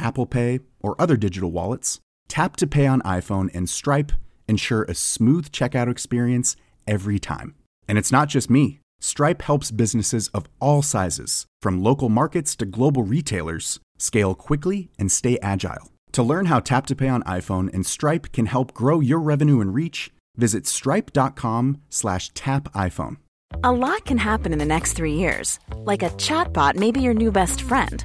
Apple Pay, or other digital wallets, Tap to Pay on iPhone and Stripe ensure a smooth checkout experience every time. And it's not just me. Stripe helps businesses of all sizes, from local markets to global retailers, scale quickly and stay agile. To learn how Tap to Pay on iPhone and Stripe can help grow your revenue and reach, visit stripe.com/tapiphone. A lot can happen in the next three years. Like a chatbot may be your new best friend.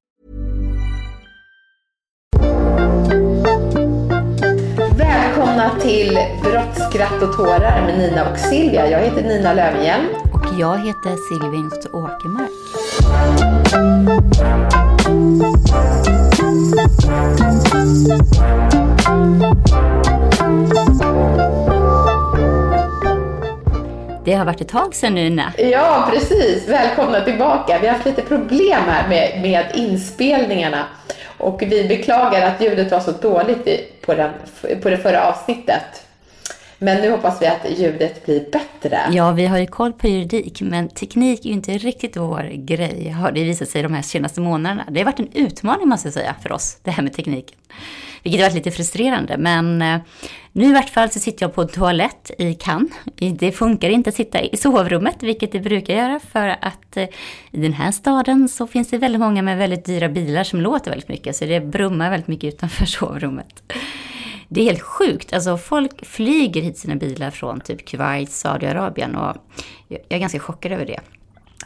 Välkomna till Brott, skratt och tårar med Nina och Silvia. Jag heter Nina Löfgren. Och jag heter Silvia Åkermark. Det har varit ett tag sedan nu, Nina. Ja, precis. Välkomna tillbaka. Vi har haft lite problem här med, med inspelningarna. Och vi beklagar att ljudet var så dåligt på, den, på det förra avsnittet. Men nu hoppas vi att ljudet blir bättre. Ja, vi har ju koll på juridik, men teknik är ju inte riktigt vår grej, har det visat sig de här senaste månaderna. Det har varit en utmaning, måste jag säga, för oss, det här med tekniken. Vilket har varit lite frustrerande, men eh, nu i vart fall så sitter jag på en toalett i Cannes. Det funkar inte att sitta i sovrummet, vilket det brukar göra, för att eh, i den här staden så finns det väldigt många med väldigt dyra bilar som låter väldigt mycket, så det brummar väldigt mycket utanför sovrummet. Det är helt sjukt. Alltså folk flyger hit sina bilar från typ Kuwait, Saudiarabien och jag är ganska chockad över det.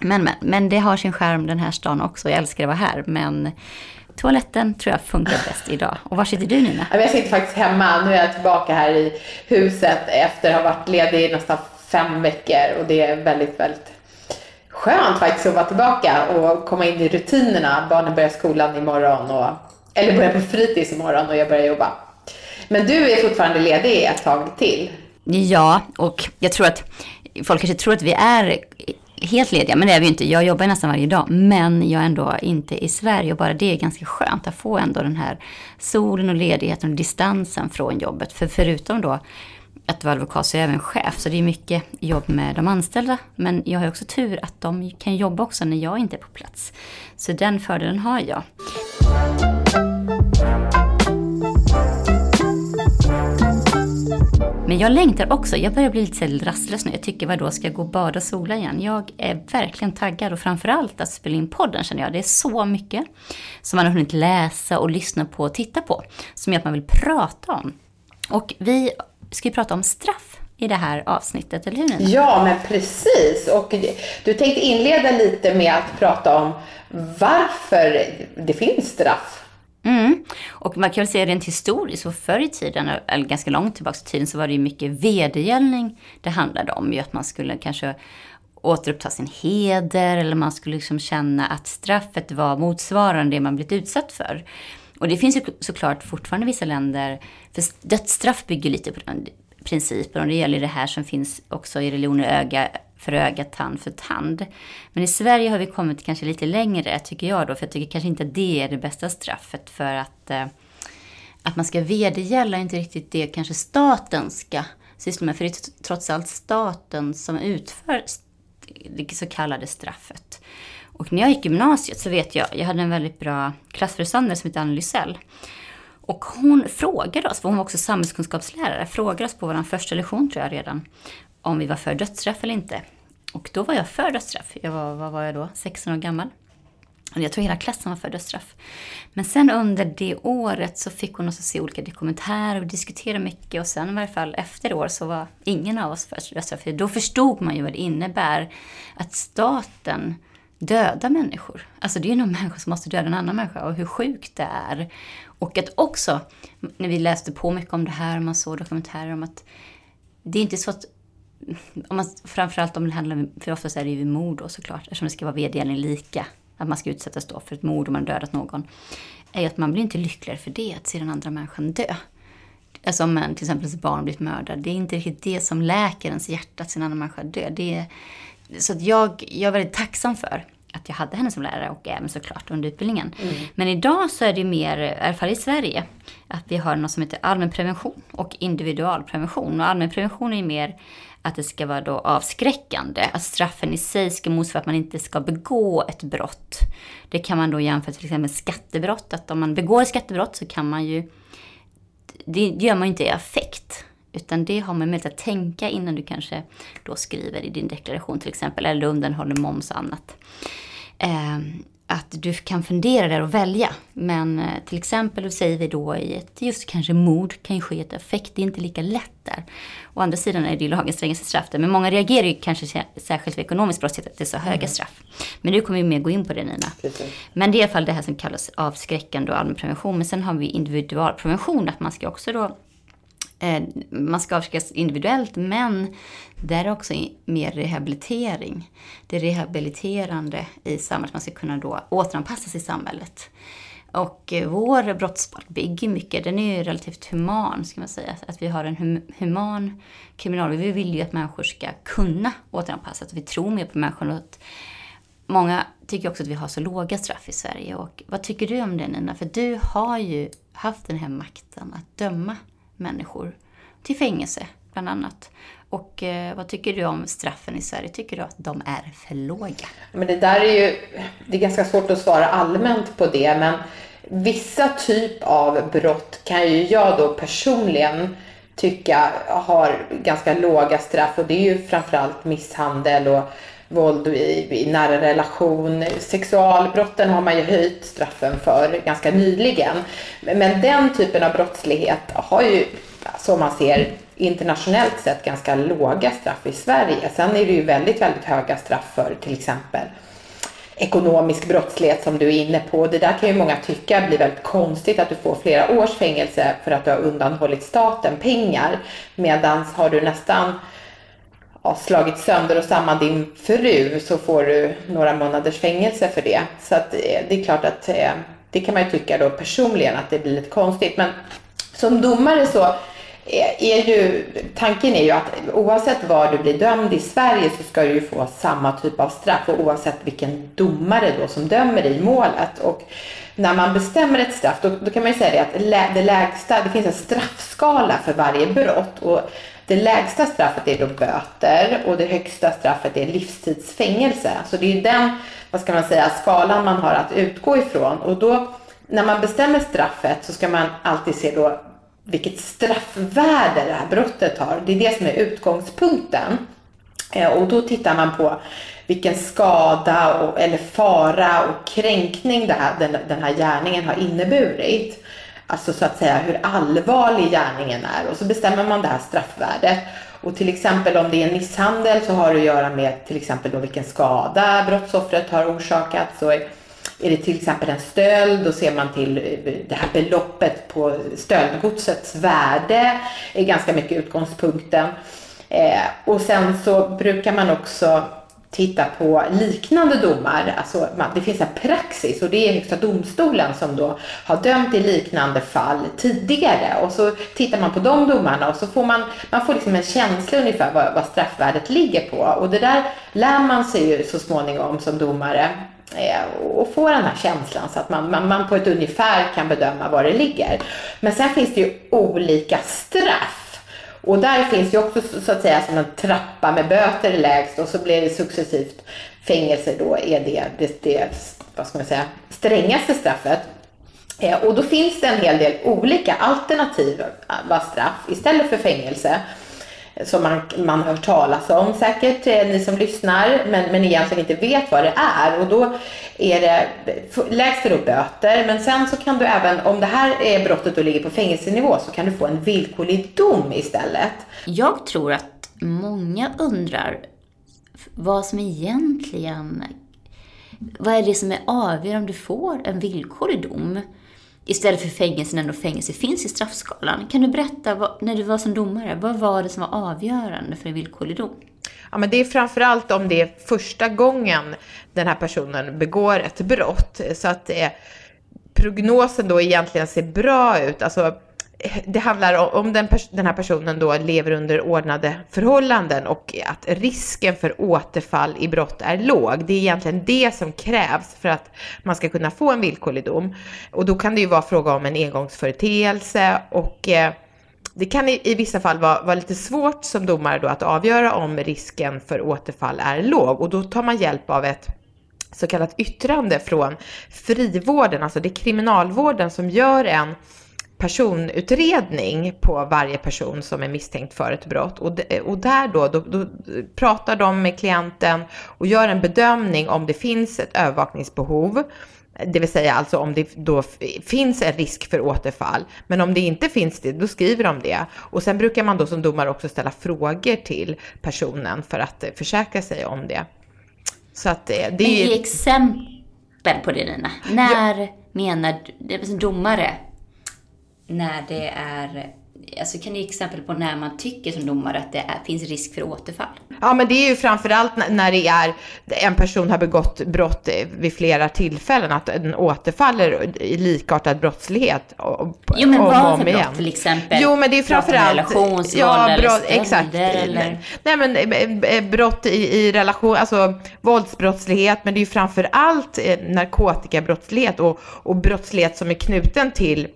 Men, men, men det har sin skärm den här stan också. Jag älskar att vara här. Men toaletten tror jag funkar bäst idag. Och var sitter du Nina? Jag sitter faktiskt hemma. Nu är jag tillbaka här i huset efter att ha varit ledig i nästan fem veckor. Och det är väldigt, väldigt skönt faktiskt att vara tillbaka och komma in i rutinerna. Barnen börjar skolan imorgon och eller börjar på fritids imorgon och jag börjar jobba. Men du är fortfarande ledig ett tag till. Ja, och jag tror att folk kanske tror att vi är helt lediga, men det är vi ju inte. Jag jobbar nästan varje dag, men jag är ändå inte i Sverige och bara det är ganska skönt att få ändå den här solen och ledigheten och distansen från jobbet. För förutom då att vara advokat så är jag även chef, så det är mycket jobb med de anställda. Men jag har också tur att de kan jobba också när jag inte är på plats. Så den fördelen har jag. Men jag längtar också. Jag börjar bli lite rastlös nu. Jag tycker, vadå, ska jag gå och bada och sola igen? Jag är verkligen taggad och framförallt att spela in podden känner jag. Det är så mycket som man har hunnit läsa och lyssna på och titta på. Som gör att man vill prata om. Och vi ska ju prata om straff i det här avsnittet, eller hur Nina? Ja, men precis. Och du tänkte inleda lite med att prata om varför det finns straff Mm. Och man kan väl säga rent historiskt, så förr i tiden, eller ganska långt tillbaka i tiden, så var det ju mycket vedergällning det handlade om. Ju att man skulle kanske återuppta sin heder eller man skulle liksom känna att straffet var motsvarande det man blivit utsatt för. Och det finns ju såklart fortfarande vissa länder, för dödsstraff bygger lite på den principen och det gäller det här som finns också i religioner öga för öga, tand för tand. Men i Sverige har vi kommit kanske lite längre, tycker jag då, för jag tycker kanske inte att det är det bästa straffet för att, eh, att man ska vedergälla inte riktigt det kanske staten ska syssla med. För det är trots allt staten som utför det så kallade straffet. Och när jag gick gymnasiet så vet jag, jag hade en väldigt bra klassföreståndare som hette Anna Lysell. Och hon frågade oss, för hon var också samhällskunskapslärare, frågade oss på vår första lektion tror jag redan, om vi var för dödsstraff eller inte. Och då var jag för dödsstraff. Jag var, vad var jag då, 16 år gammal. Jag tror hela klassen var för dödsstraff. Men sen under det året så fick hon också se olika dokumentärer och diskutera mycket. Och sen i varje fall efter år så var ingen av oss för dödsstraff. Då förstod man ju vad det innebär att staten dödar människor. Alltså det är ju någon människa som måste döda en annan människa och hur sjukt det är. Och att också, när vi läste på mycket om det här, man såg dokumentärer om att det är inte så att om man, framförallt om det handlar för oftast är det ju mord då såklart, eftersom det ska vara vedergällning lika att man ska utsättas då för ett mord om man dödat någon, är ju att man blir inte lyckligare för det, att se den andra människan dö. Alltså om en, till exempel ett barn blivit mördad, det är inte riktigt det som läker ens hjärta att se en annan människa dö. Det är, så att jag, jag är väldigt tacksam för att jag hade henne som lärare och även såklart under utbildningen. Mm. Men idag så är det mer, i alla fall i Sverige, att vi har något som heter allmänprevention och individualprevention. Och allmänprevention är mer att det ska vara då avskräckande. Att straffen i sig ska motsvara att man inte ska begå ett brott. Det kan man då jämföra till exempel med skattebrott. Att om man begår skattebrott så kan man ju... Det gör man ju inte i affekt. Utan det har man möjlighet att tänka innan du kanske då skriver i din deklaration till exempel. Eller undanhåller moms och annat. Ehm, att du kan fundera där och välja. Men eh, till exempel, säger vi då i ett, just kanske mord kan ju ske ett affekt, det är inte lika lätt där. Å andra sidan är det ju lagens strängaste straff där, men många reagerar ju kanske särskilt för ekonomisk brottslighet att det är så höga mm. straff. Men nu kommer vi mer gå in på det Nina. Precis. Men det är i alla fall det här som kallas avskräckande och allmänprevention. Men sen har vi individualprevention, att man ska också då Eh, man ska avskräckas individuellt, men där är också mer rehabilitering. Det är rehabiliterande i samhället, man ska kunna då återanpassas i samhället. Och eh, vår brottsbalk bygger mycket, den är ju relativt human, ska man säga. Att vi har en human kriminalvård. Vi vill ju att människor ska kunna återanpassas. Vi tror mer på människorna. Många tycker också att vi har så låga straff i Sverige. Och vad tycker du om det Nina? För du har ju haft den här makten att döma människor till fängelse, bland annat. Och eh, vad tycker du om straffen i Sverige? Tycker du att de är för låga? Men det där är ju, det är ganska svårt att svara allmänt på det, men vissa typ av brott kan ju jag då personligen tycka har ganska låga straff och det är ju framförallt misshandel och våld i, i nära relation. Sexualbrotten har man ju höjt straffen för ganska nyligen. Men den typen av brottslighet har ju, som man ser internationellt sett, ganska låga straff i Sverige. Sen är det ju väldigt, väldigt höga straff för till exempel ekonomisk brottslighet som du är inne på. Det där kan ju många tycka blir väldigt konstigt att du får flera års fängelse för att du har undanhållit staten pengar. Medan har du nästan har slagit sönder och samman din fru så får du några månaders fängelse för det. Så att, eh, det är klart att eh, det kan man ju tycka då personligen att det blir lite konstigt. Men som domare så eh, är ju, tanken är ju att oavsett var du blir dömd i Sverige så ska du ju få samma typ av straff och oavsett vilken domare då som dömer i målet. Och när man bestämmer ett straff då, då kan man ju säga det att det lägsta, det finns en straffskala för varje brott och det lägsta straffet är då böter och det högsta straffet är livstidsfängelse. Så det är den, vad ska man säga, skalan man har att utgå ifrån. Och då, när man bestämmer straffet så ska man alltid se då vilket straffvärde det här brottet har. Det är det som är utgångspunkten. Eh, och då tittar man på vilken skada och, eller fara och kränkning det här, den, den här gärningen har inneburit. Alltså så att säga hur allvarlig gärningen är och så bestämmer man det här straffvärdet. Och till exempel om det är en misshandel så har det att göra med till exempel då vilken skada brottsoffret har orsakat. Så är det till exempel en stöld, då ser man till eh, det här beloppet på stöldgodsets värde är ganska mycket utgångspunkten. Eh, och sen så brukar man också titta på liknande domar. Alltså, det finns en praxis och det är Högsta domstolen som då har dömt i liknande fall tidigare. Och så tittar man på de domarna och så får man, man får liksom en känsla ungefär vad, vad straffvärdet ligger på. Och det där lär man sig ju så småningom som domare eh, och få den här känslan så att man, man, man på ett ungefär kan bedöma var det ligger. Men sen finns det ju olika straff och där finns ju också så att säga som en trappa med böter lägst och så blir det successivt fängelse då är det, det, det vad ska man säga, strängaste straffet. Eh, och då finns det en hel del olika alternativa eh, straff istället för fängelse som man, man har hört talas om säkert, eh, ni som lyssnar, men, men egentligen inte vet vad det är. Och då är det lägst då böter, men sen så kan du även, om det här är brottet och ligger på fängelsenivå, så kan du få en villkorlig dom istället. Jag tror att många undrar vad som egentligen, vad är det som är avgörande om du får en villkorlig dom? Istället för fängelse när ändå fängelse finns i straffskalan. Kan du berätta, vad, när du var som domare, vad var det som var avgörande för en villkorlig dom? Ja, men det är framförallt om det är första gången den här personen begår ett brott. Så att eh, prognosen då egentligen ser bra ut. Alltså det handlar om den, den här personen då lever under ordnade förhållanden och att risken för återfall i brott är låg. Det är egentligen det som krävs för att man ska kunna få en villkorlig dom. Och då kan det ju vara fråga om en engångsföreteelse och eh, det kan i, i vissa fall vara, vara, lite svårt som domare då att avgöra om risken för återfall är låg och då tar man hjälp av ett så kallat yttrande från frivården, alltså det är kriminalvården som gör en personutredning på varje person som är misstänkt för ett brott. Och, de, och där då, då, då, pratar de med klienten och gör en bedömning om det finns ett övervakningsbehov. Det vill säga alltså om det då finns en risk för återfall. Men om det inte finns det, då skriver de det. Och sen brukar man då som domare också ställa frågor till personen för att försäkra sig om det. Så att det, det är... Ge exempel på det Nina. När ja. menar du, som domare, när det är Alltså kan du ge exempel på när man tycker som domare att det är, finns risk för återfall? Ja, men det är ju framförallt när det är en person har begått brott vid flera tillfällen, att den återfaller i likartad brottslighet. Och, jo, men vad för brott till exempel? Jo, men det är framförallt... Relationsvåld ja, eller brott, exakt. Eller? Nej, men eh, eh, brott i, i relation, alltså våldsbrottslighet, men det är ju framförallt eh, narkotikabrottslighet och, och brottslighet som är knuten till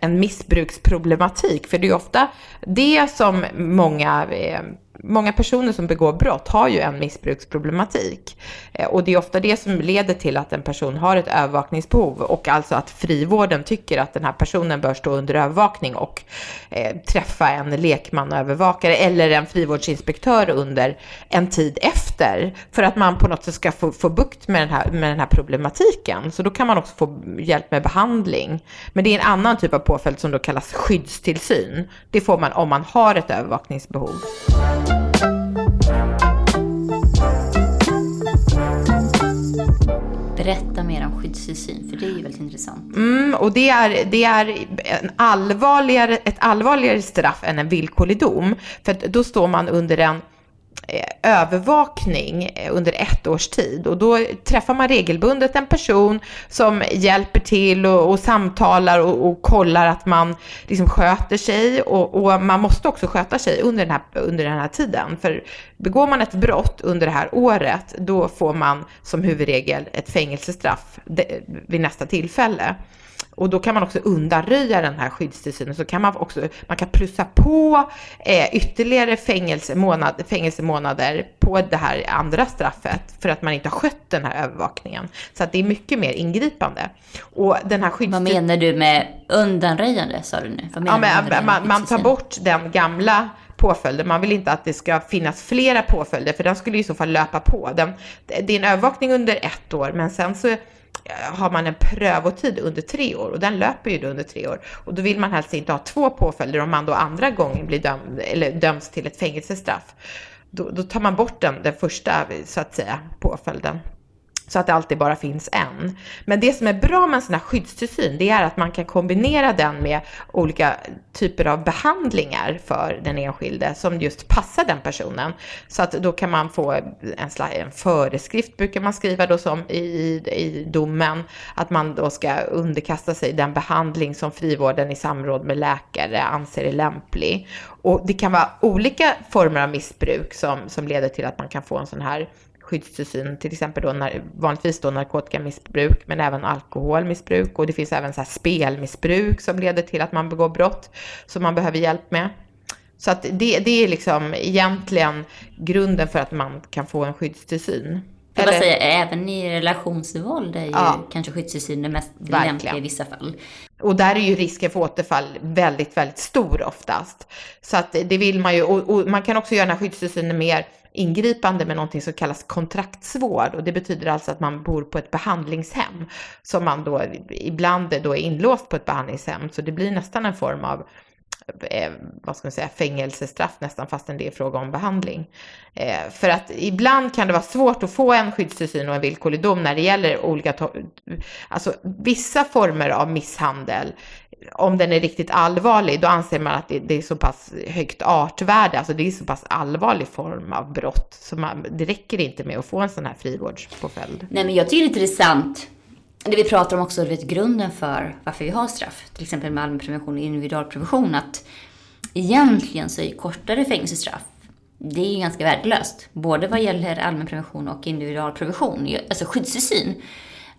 en missbruksproblematik. För det är ofta det som många eh, många personer som begår brott har ju en missbruksproblematik. Eh, och det är ofta det som leder till att en person har ett övervakningsbehov och alltså att frivården tycker att den här personen bör stå under övervakning och eh, träffa en lekmanövervakare eller en frivårdsinspektör under en tid efter för att man på något sätt ska få, få bukt med den, här, med den här problematiken. Så då kan man också få hjälp med behandling. Men det är en annan typ av påföljd som då kallas skyddstillsyn. Det får man om man har ett övervakningsbehov. Berätta mer om skyddstillsyn, för det är ju väldigt intressant. Mm, och det är, det är en allvarligare, ett allvarligare straff än en villkorlig dom. För då står man under en Eh, övervakning eh, under ett års tid och då träffar man regelbundet en person som hjälper till och, och samtalar och, och, kollar att man liksom sköter sig och, och, man måste också sköta sig under den, här, under den här tiden. För begår man ett brott under det här året, då får man som huvudregel ett fängelsestraff vid nästa tillfälle. Och då kan man också undanröja den här skyddstillsynen. Så kan man också, man kan plussa på eh, ytterligare fängelsemånad, fängelsemånader på det här andra straffet för att man inte har skött den här övervakningen. Så att det är mycket mer ingripande. Och den här Vad menar du med undanröjande, sa du nu? ja, men, man, man tar bort den gamla påföljden. Man vill inte att det ska finnas flera påföljder, för den skulle i så fall löpa på. Den, det är en övervakning under ett år, men sen så har man en prövotid under tre år och den löper ju då under tre år. Och då vill man helst inte ha två påföljder om man då andra gången blir dömd eller döms till ett fängelsestraff. Då, då tar man bort den, den första så att säga påföljden så att det alltid bara finns en. Men det som är bra med en sån här skyddstillsyn, det är att man kan kombinera den med olika typer av behandlingar för den enskilde som just passar den personen. Så att då kan man få en, slags, en föreskrift, brukar man skriva då som i, i domen, att man då ska underkasta sig den behandling som frivården i samråd med läkare anser är lämplig. Och det kan vara olika former av missbruk som, som leder till att man kan få en sån här skyddstillsyn, till exempel då när, vanligtvis då narkotikamissbruk, men även alkoholmissbruk och det finns även så här spelmissbruk som leder till att man begår brott som man behöver hjälp med. Så att det, det är liksom egentligen grunden för att man kan få en skyddstillsyn. Jag bara säga, även i relationsvåld är ju ja, kanske skyddstillsyn det mest lämpliga i vissa fall. Och där är ju risken för återfall väldigt, väldigt stor oftast. Så att det vill man ju, och, och man kan också göra den här skyddstillsynen mer ingripande med någonting som kallas kontraktsvård och det betyder alltså att man bor på ett behandlingshem som man då ibland då är inlåst på ett behandlingshem så det blir nästan en form av eh, vad ska man säga, fängelsestraff nästan fastän det är fråga om behandling. Eh, för att ibland kan det vara svårt att få en skyddstillsyn och en villkorlig dom när det gäller olika, alltså vissa former av misshandel om den är riktigt allvarlig, då anser man att det, det, är så pass högt artvärde, alltså det är så pass allvarlig form av brott, så man, det räcker inte med att få en sån här frivårdspåföljd. Nej, men jag tycker det är intressant, det vi pratar om också, du vet, grunden för varför vi har straff, till exempel med allmänprevention och individualprevention, att egentligen så är kortare fängelsestraff det är ju ganska värdelöst, både vad gäller allmänprevention och individualprevention, alltså skyddstillsyn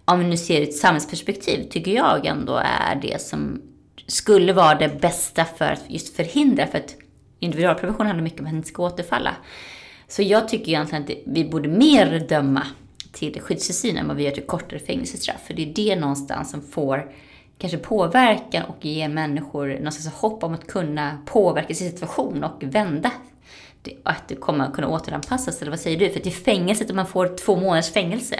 om vi nu ser ett samhällsperspektiv, tycker jag ändå är det som skulle vara det bästa för att just förhindra, för att individualprevention handlar mycket om att man inte ska återfalla. Så jag tycker egentligen att vi borde mer döma till skyddstillsyn än vad vi gör till kortare fängelsestraff. För det är det någonstans som får kanske påverkan och ge människor någonstans hopp om att kunna påverka sin situation och vända att du kommer kunna återanpassas, eller vad säger du? För det är fängelset, om man får två månaders fängelse.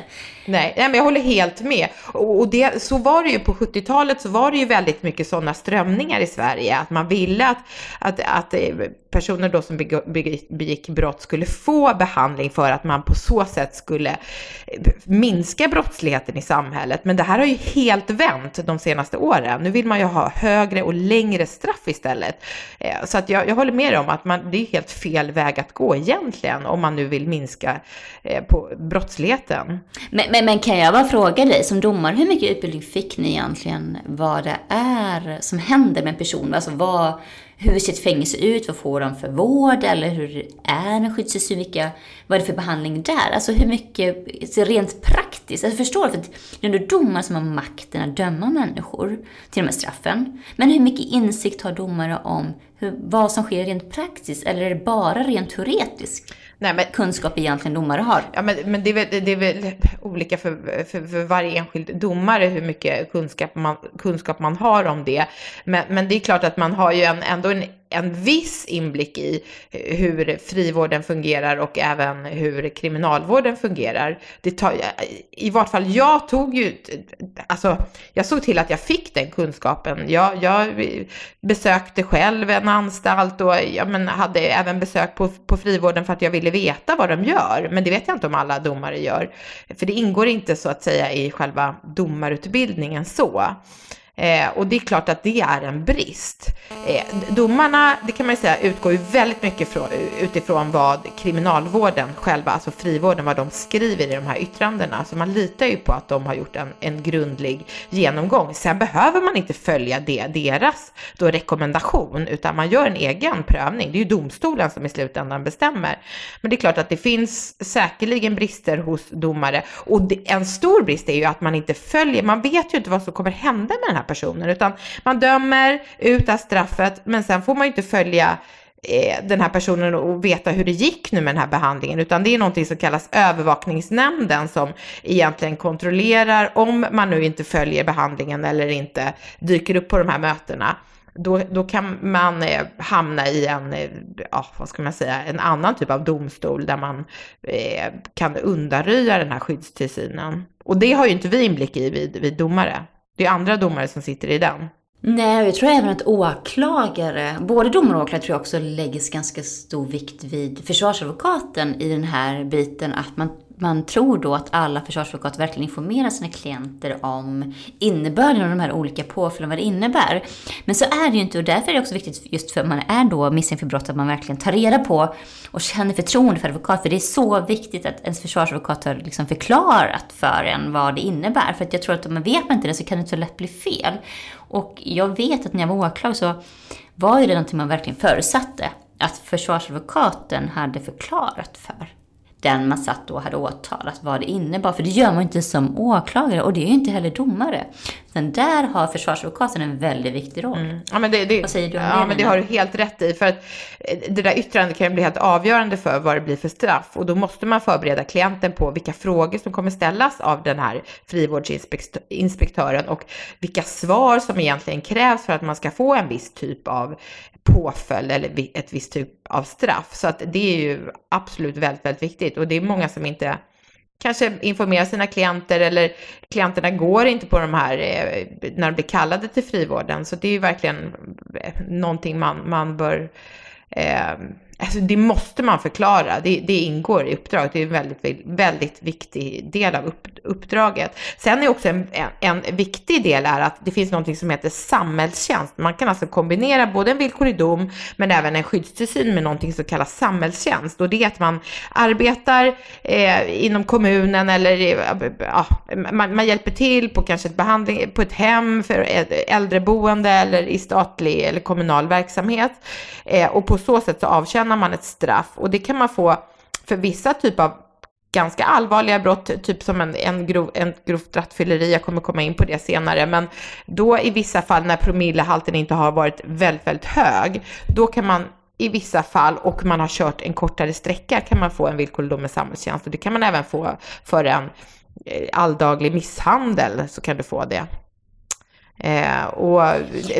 Nej, nej men jag håller helt med. Och det, så var det ju på 70-talet, så var det ju väldigt mycket sådana strömningar i Sverige, att man ville att, att, att eh, personer då som begick brott skulle få behandling för att man på så sätt skulle eh, minska brottsligheten i samhället. Men det här har ju helt vänt de senaste åren. Nu vill man ju ha högre och längre straff istället. Eh, så att jag, jag håller med om att man, det är helt fel väg att gå egentligen om man nu vill minska eh, på brottsligheten. Men, men, men kan jag bara fråga dig som domare, hur mycket utbildning fick ni egentligen vad det är som händer med en person? Alltså vad hur ser ett fängelse ut? Vad får de för vård? Eller hur är en skyddstillsyn? Vilka, vad är det för behandling där? Alltså hur mycket, rent praktiskt, alltså förstår du? För det är ändå domare som har makten att döma människor till de här straffen. Men hur mycket insikt har domare om hur, vad som sker rent praktiskt? Eller är det bara rent teoretiskt? Nej, men, kunskap egentligen domare har. Ja, men, men det, är väl, det är väl olika för, för, för, varje enskild domare hur mycket kunskap man, kunskap man har om det. Men, men det är klart att man har ju en, ändå en en viss inblick i hur frivården fungerar och även hur kriminalvården fungerar. Det tar, I vart fall jag tog ju, alltså jag såg till att jag fick den kunskapen. Jag, jag besökte själv en anstalt och jag men, hade även besök på, på frivården för att jag ville veta vad de gör. Men det vet jag inte om alla domare gör. För det ingår inte så att säga i själva domarutbildningen så. Eh, och det är klart att det är en brist. Eh, domarna, det kan man ju säga, utgår ju väldigt mycket från, utifrån vad kriminalvården själva, alltså frivården, vad de skriver i de här yttrandena. Så man litar ju på att de har gjort en, en grundlig genomgång. Sen behöver man inte följa det, deras då rekommendation, utan man gör en egen prövning. Det är ju domstolen som i slutändan bestämmer. Men det är klart att det finns säkerligen brister hos domare och det, en stor brist är ju att man inte följer, man vet ju inte vad som kommer hända med den här personen, utan man dömer ut det här straffet, men sen får man ju inte följa eh, den här personen och veta hur det gick nu med den här behandlingen, utan det är någonting som kallas övervakningsnämnden som egentligen kontrollerar om man nu inte följer behandlingen eller inte dyker upp på de här mötena. Då, då kan man eh, hamna i en, eh, ja, vad ska man säga, en annan typ av domstol där man eh, kan undanröja den här skyddstillsynen. Och det har ju inte vi inblick i vid, vid domare. Det är andra domare som sitter i den. Nej, jag tror även att åklagare, både domare och åklagare tror jag också lägger ganska stor vikt vid försvarsadvokaten i den här biten, att man man tror då att alla försvarsadvokater verkligen informerar sina klienter om innebörden av de här olika påföljderna, vad det innebär. Men så är det ju inte och därför är det också viktigt just för att man är då misstänkt för brott att man verkligen tar reda på och känner förtroende för advokat. För det är så viktigt att ens försvarsadvokat har liksom förklarat för en vad det innebär. För att jag tror att om man vet man inte det så kan det så lätt bli fel. Och jag vet att när jag var åklagare så var det någonting man verkligen förutsatte att försvarsadvokaten hade förklarat för den man satt och hade åtalat vad det innebar. För det gör man inte som åklagare och det är ju inte heller domare. Sen där har försvarsadvokaten en väldigt viktig roll. Mm. Ja, men det, det, Vad säger du om ja, det? men det har du helt rätt i. För att eh, det där yttrandet kan bli helt avgörande för vad det blir för straff. Och då måste man förbereda klienten på vilka frågor som kommer ställas av den här frivårdsinspektören och vilka svar som egentligen krävs för att man ska få en viss typ av påföljd eller ett visst typ av straff. Så att det är ju absolut väldigt, väldigt viktigt. Och det är många som inte kanske informera sina klienter eller klienterna går inte på de här eh, när de blir kallade till frivården. Så det är ju verkligen eh, någonting man, man bör eh, Alltså det måste man förklara, det, det, ingår i uppdraget, det är en väldigt, väldigt viktig del av upp, uppdraget. Sen är också en, en, en, viktig del är att det finns något som heter samhällstjänst. Man kan alltså kombinera både en villkorlig dom men även en skyddstillsyn med någonting som kallas samhällstjänst. Och det är att man arbetar eh, inom kommunen eller ja, man, man, hjälper till på kanske ett behandling, på ett hem för äldreboende eller i statlig eller kommunal verksamhet. Eh, och på så sätt så avtjänar avtjänar man ett straff. Och det kan man få för vissa typer av ganska allvarliga brott, typ som en, en, grov, en grovt rattfylleri, jag kommer komma in på det senare, men då i vissa fall när promillehalten inte har varit väldigt, väldigt hög, då kan man i vissa fall och man har kört en kortare sträcka kan man få en villkorlig dom med samhällstjänst. Och det kan man även få för en eh, alldaglig misshandel så kan du få det. Eh, och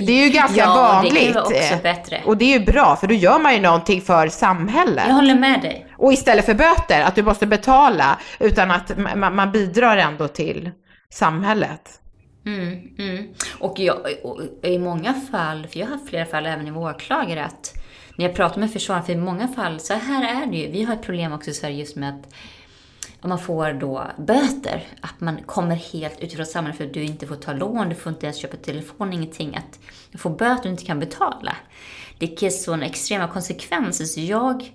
det är ju ganska ja, vanligt. Det också bättre. Och det är ju bra, för då gör man ju någonting för samhället. Jag håller med dig. Och istället för böter, att du måste betala, utan att man, man bidrar ändå till samhället. Mm, mm. Och, jag, och i många fall, för jag har haft flera fall även i åklagare, att när jag pratar med försvarare, för i många fall, så här är det ju, vi har ett problem också i Sverige just med att man får då böter, att man kommer helt utifrån samhället för att du inte får ta lån, du får inte ens köpa telefon, ingenting. Att du får böter och inte kan betala. Det är sådana extrema konsekvenser så jag,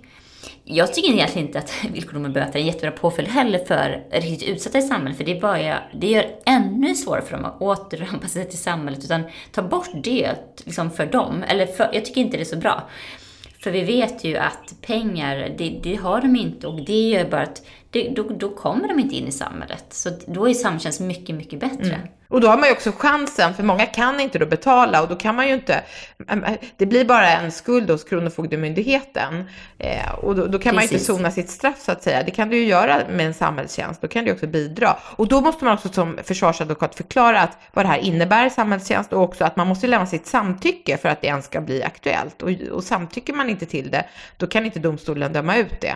jag tycker egentligen inte att villkorlig med böter är en jättebra påföljd heller för riktigt utsatta i samhället, för det, bara, det gör ännu svårare för dem att återanpassa sig till samhället, utan ta bort det liksom för dem. Eller för, jag tycker inte det är så bra. För vi vet ju att pengar, det, det har de inte och det gör bara att det, då, då kommer de inte in i samhället. Så då är samtjänst mycket, mycket bättre. Mm. Och då har man ju också chansen, för många kan inte då betala och då kan man ju inte, det blir bara en skuld hos Kronofogdemyndigheten. Eh, och då, då kan Precis. man ju inte sona sitt straff så att säga. Det kan du ju göra med en samhällstjänst, då kan du också bidra. Och då måste man också som försvarsadvokat förklara att, vad det här innebär samhällstjänst och också att man måste lämna sitt samtycke för att det ens ska bli aktuellt. Och, och samtycker man inte till det, då kan inte domstolen döma ut det.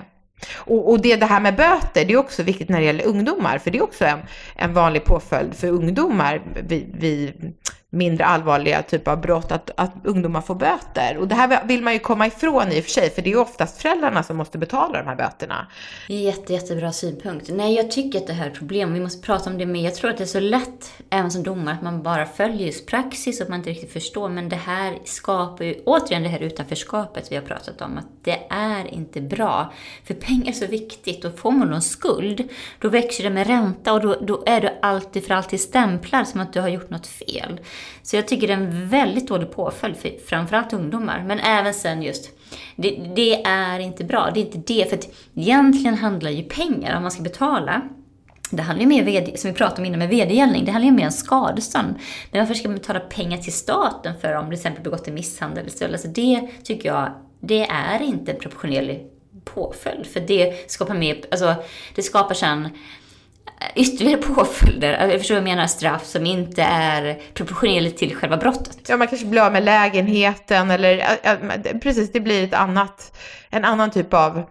Och, och det, det här med böter, det är också viktigt när det gäller ungdomar, för det är också en, en vanlig påföljd för ungdomar. Vid, vid mindre allvarliga typer av brott, att, att ungdomar får böter. Och det här vill man ju komma ifrån i och för sig, för det är ju oftast föräldrarna som måste betala de här böterna. Jätte, jättebra synpunkt. Nej, jag tycker att det här är ett problem. Vi måste prata om det men Jag tror att det är så lätt, även som domare, att man bara följer just praxis och att man inte riktigt förstår. Men det här skapar ju, återigen det här utanförskapet vi har pratat om, att det är inte bra. För pengar är så viktigt och får man någon skuld, då växer det med ränta och då, då är du alltid för alltid stämplad som att du har gjort något fel. Så jag tycker det är en väldigt dålig påföljd för framförallt ungdomar, men även sen just det, det är inte bra. Det är inte det, för att egentligen handlar ju pengar, om man ska betala, det handlar ju mer, som vi pratade om innan med vedergällning, det handlar ju mer om skadestånd. Men varför ska man betala pengar till staten för om till exempel begått en misshandel eller stöld? Alltså det tycker jag, det är inte en proportionerlig påföljd. För det skapar mer, alltså det skapar sen ytterligare påföljder, alltså, jag förstår vad jag menar, straff som inte är proportionerligt till själva brottet. Ja, man kanske blir av med lägenheten eller precis, det blir ett annat, en annan typ av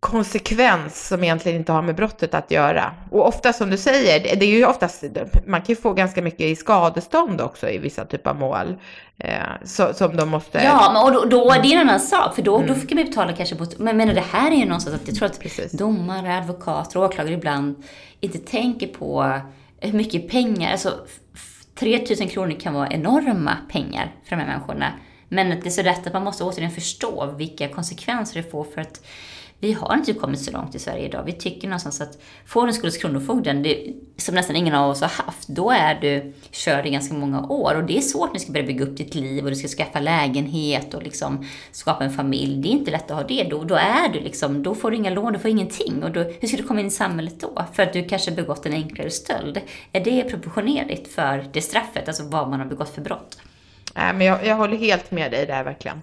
konsekvens som egentligen inte har med brottet att göra. Och ofta som du säger, det är ju oftast, man kan ju få ganska mycket i skadestånd också i vissa typer av mål. Eh, så, som de måste... Ja, men och då, då det är en annan sak, för då, mm. då fick man betala kanske på... Men menar, det här är ju någonstans att jag tror att Precis. domare, advokater och åklagare ibland inte tänker på hur mycket pengar, alltså 3000 kronor kan vara enorma pengar för de här människorna. Men det är så rätt att man måste återigen förstå vilka konsekvenser det får för att vi har inte kommit så långt i Sverige idag. Vi tycker någonstans att får du en skuld hos Kronofogden, det, som nästan ingen av oss har haft, då är du körd i ganska många år. Och det är svårt när du ska börja bygga upp ditt liv och du ska skaffa lägenhet och liksom skapa en familj. Det är inte lätt att ha det. Då, då är du liksom, då får du inga lån, du får ingenting. Och då, hur ska du komma in i samhället då? För att du kanske begått en enklare stöld. Är det proportionerligt för det straffet, alltså vad man har begått för brott? Nej, men jag, jag håller helt med dig där verkligen.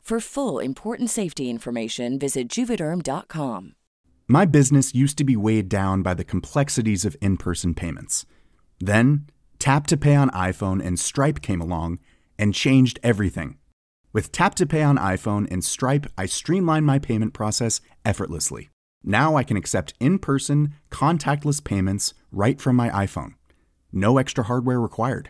For full important safety information, visit juvederm.com. My business used to be weighed down by the complexities of in person payments. Then, Tap to Pay on iPhone and Stripe came along and changed everything. With Tap to Pay on iPhone and Stripe, I streamlined my payment process effortlessly. Now I can accept in person, contactless payments right from my iPhone. No extra hardware required.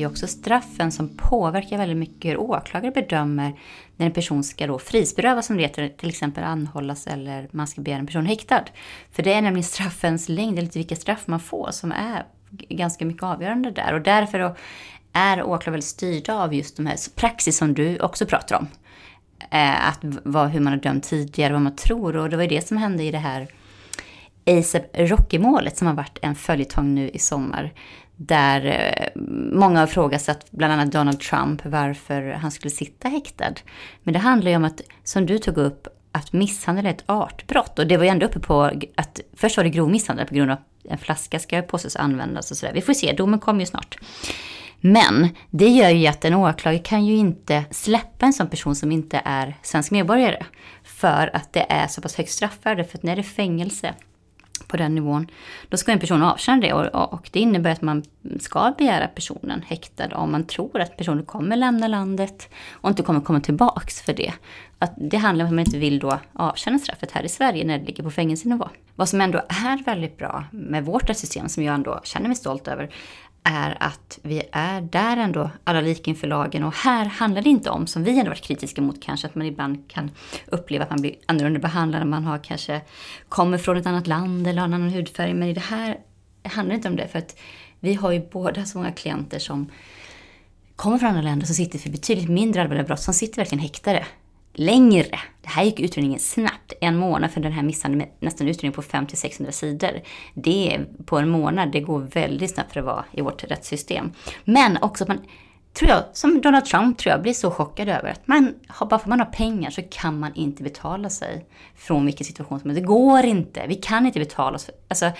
Det är också straffen som påverkar väldigt mycket hur åklagare bedömer när en person ska då frihetsberövas som det heter, till exempel anhållas eller man ska begära en person häktad. För det är nämligen straffens längd, eller vilka straff man får, som är ganska mycket avgörande där. Och därför då är åklagare väldigt styrda av just de här praxis som du också pratar om. Eh, att vad, hur man har dömt tidigare, vad man tror. Och det var ju det som hände i det här ASAP Rocky-målet som har varit en följetong nu i sommar. Där eh, många har ifrågasatt, bland annat Donald Trump, varför han skulle sitta häktad. Men det handlar ju om att, som du tog upp, att misshandel är ett artbrott. Och det var ju ändå uppe på att först var det grov misshandel på grund av att en flaska ska påstås användas och sådär. Vi får se, domen kommer ju snart. Men det gör ju att en åklagare kan ju inte släppa en sån person som inte är svensk medborgare. För att det är så pass högt straffvärde, för att när det är fängelse på den nivån, då ska en person avtjäna det och, och, det innebär att man ska begära personen häktad om man tror att personen kommer lämna landet och inte kommer komma tillbaks för det. Att det handlar om att man inte vill då avtjäna straffet här i Sverige när det ligger på fängelsenivå. Vad som ändå är väldigt bra med vårt system, som jag ändå känner mig stolt över, är att vi är där ändå alla lika inför lagen och här handlar det inte om, som vi ändå varit kritiska mot kanske, att man ibland kan uppleva att man blir annorlunda behandlad man har kanske kommer från ett annat land eller har en annan hudfärg. Men i det här handlar det inte om det för att vi har ju båda så många klienter som kommer från andra länder som sitter för betydligt mindre allvarliga brott, som sitter verkligen häktade längre. Det här gick utredningen snabbt. En månad för den här misshandeln, nästan utredning på 500-600 sidor. Det är på en månad, det går väldigt snabbt för att vara i vårt rättssystem. Men också att man, tror jag, som Donald Trump tror jag, blir så chockad över att man, bara för att man har pengar så kan man inte betala sig från vilken situation som helst. Det går inte. Vi kan inte betala oss. Alltså,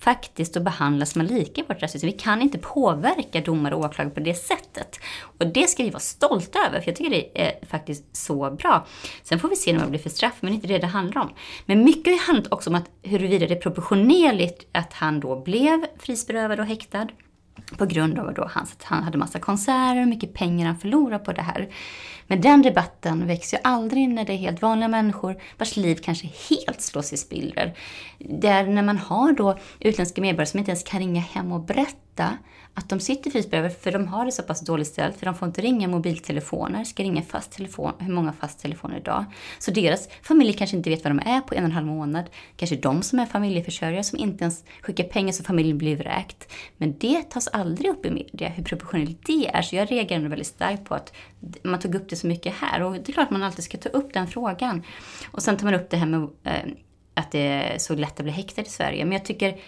faktiskt att behandlas man lika i vårt rättssystem. Vi kan inte påverka domare och åklagare på det sättet. Och det ska vi vara stolta över, för jag tycker det är faktiskt så bra. Sen får vi se när det blir för straff, men det är inte det det handlar om. Men mycket har ju handlat också om att huruvida det är proportionerligt att han då blev frisberövad och häktad på grund av då hans, att han hade massa konserter och mycket pengar han förlorade på det här. Men den debatten växer ju aldrig när det är helt vanliga människor vars liv kanske helt slås i spillror. Det är när man har då utländska medborgare som inte ens kan ringa hem och berätta att de sitter frihetsberövade för de har det så pass dåligt ställt för de får inte ringa mobiltelefoner, ska ringa fast telefon, hur många fast telefoner idag? Så deras familj kanske inte vet vad de är på en och en halv månad. Kanske de som är familjeförsörjare som inte ens skickar pengar så familjen blir vräkt. Men det tas aldrig upp i media, hur proportionellt det är. Så jag reagerar väldigt starkt på att man tog upp det så mycket här. Och det är klart att man alltid ska ta upp den frågan. Och sen tar man upp det här med eh, att det är så lätt att bli häktad i Sverige. Men jag tycker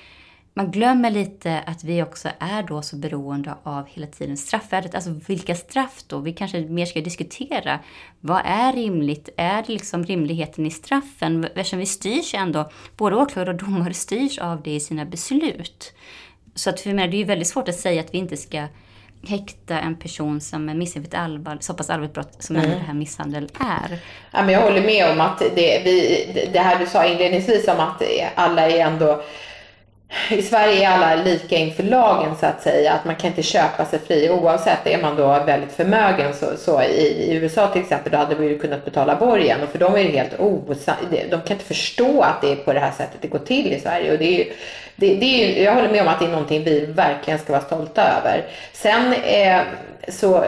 man glömmer lite att vi också är då så beroende av hela tiden straffvärdet. Alltså vilka straff då? Vi kanske mer ska diskutera. Vad är rimligt? Är det liksom rimligheten i straffen? Eftersom vi styrs ändå, både åklagare och domare styrs av det i sina beslut. Så att för mig, det är ju väldigt svårt att säga att vi inte ska häkta en person som är misstänkt för ett allvar, så pass allvarligt brott som mm. det här misshandel är. Ja, men jag håller med om att det, vi, det här du sa inledningsvis om att alla är ändå i Sverige är alla lika inför lagen så att säga. Att man kan inte köpa sig fri oavsett. Är man då väldigt förmögen så, så i, i, USA till exempel då hade man ju kunnat betala borgen. Och för dem är det helt osannolikt. De kan inte förstå att det är på det här sättet det går till i Sverige. Och det är ju, det, det är ju, jag håller med om att det är någonting vi verkligen ska vara stolta över. Sen eh, så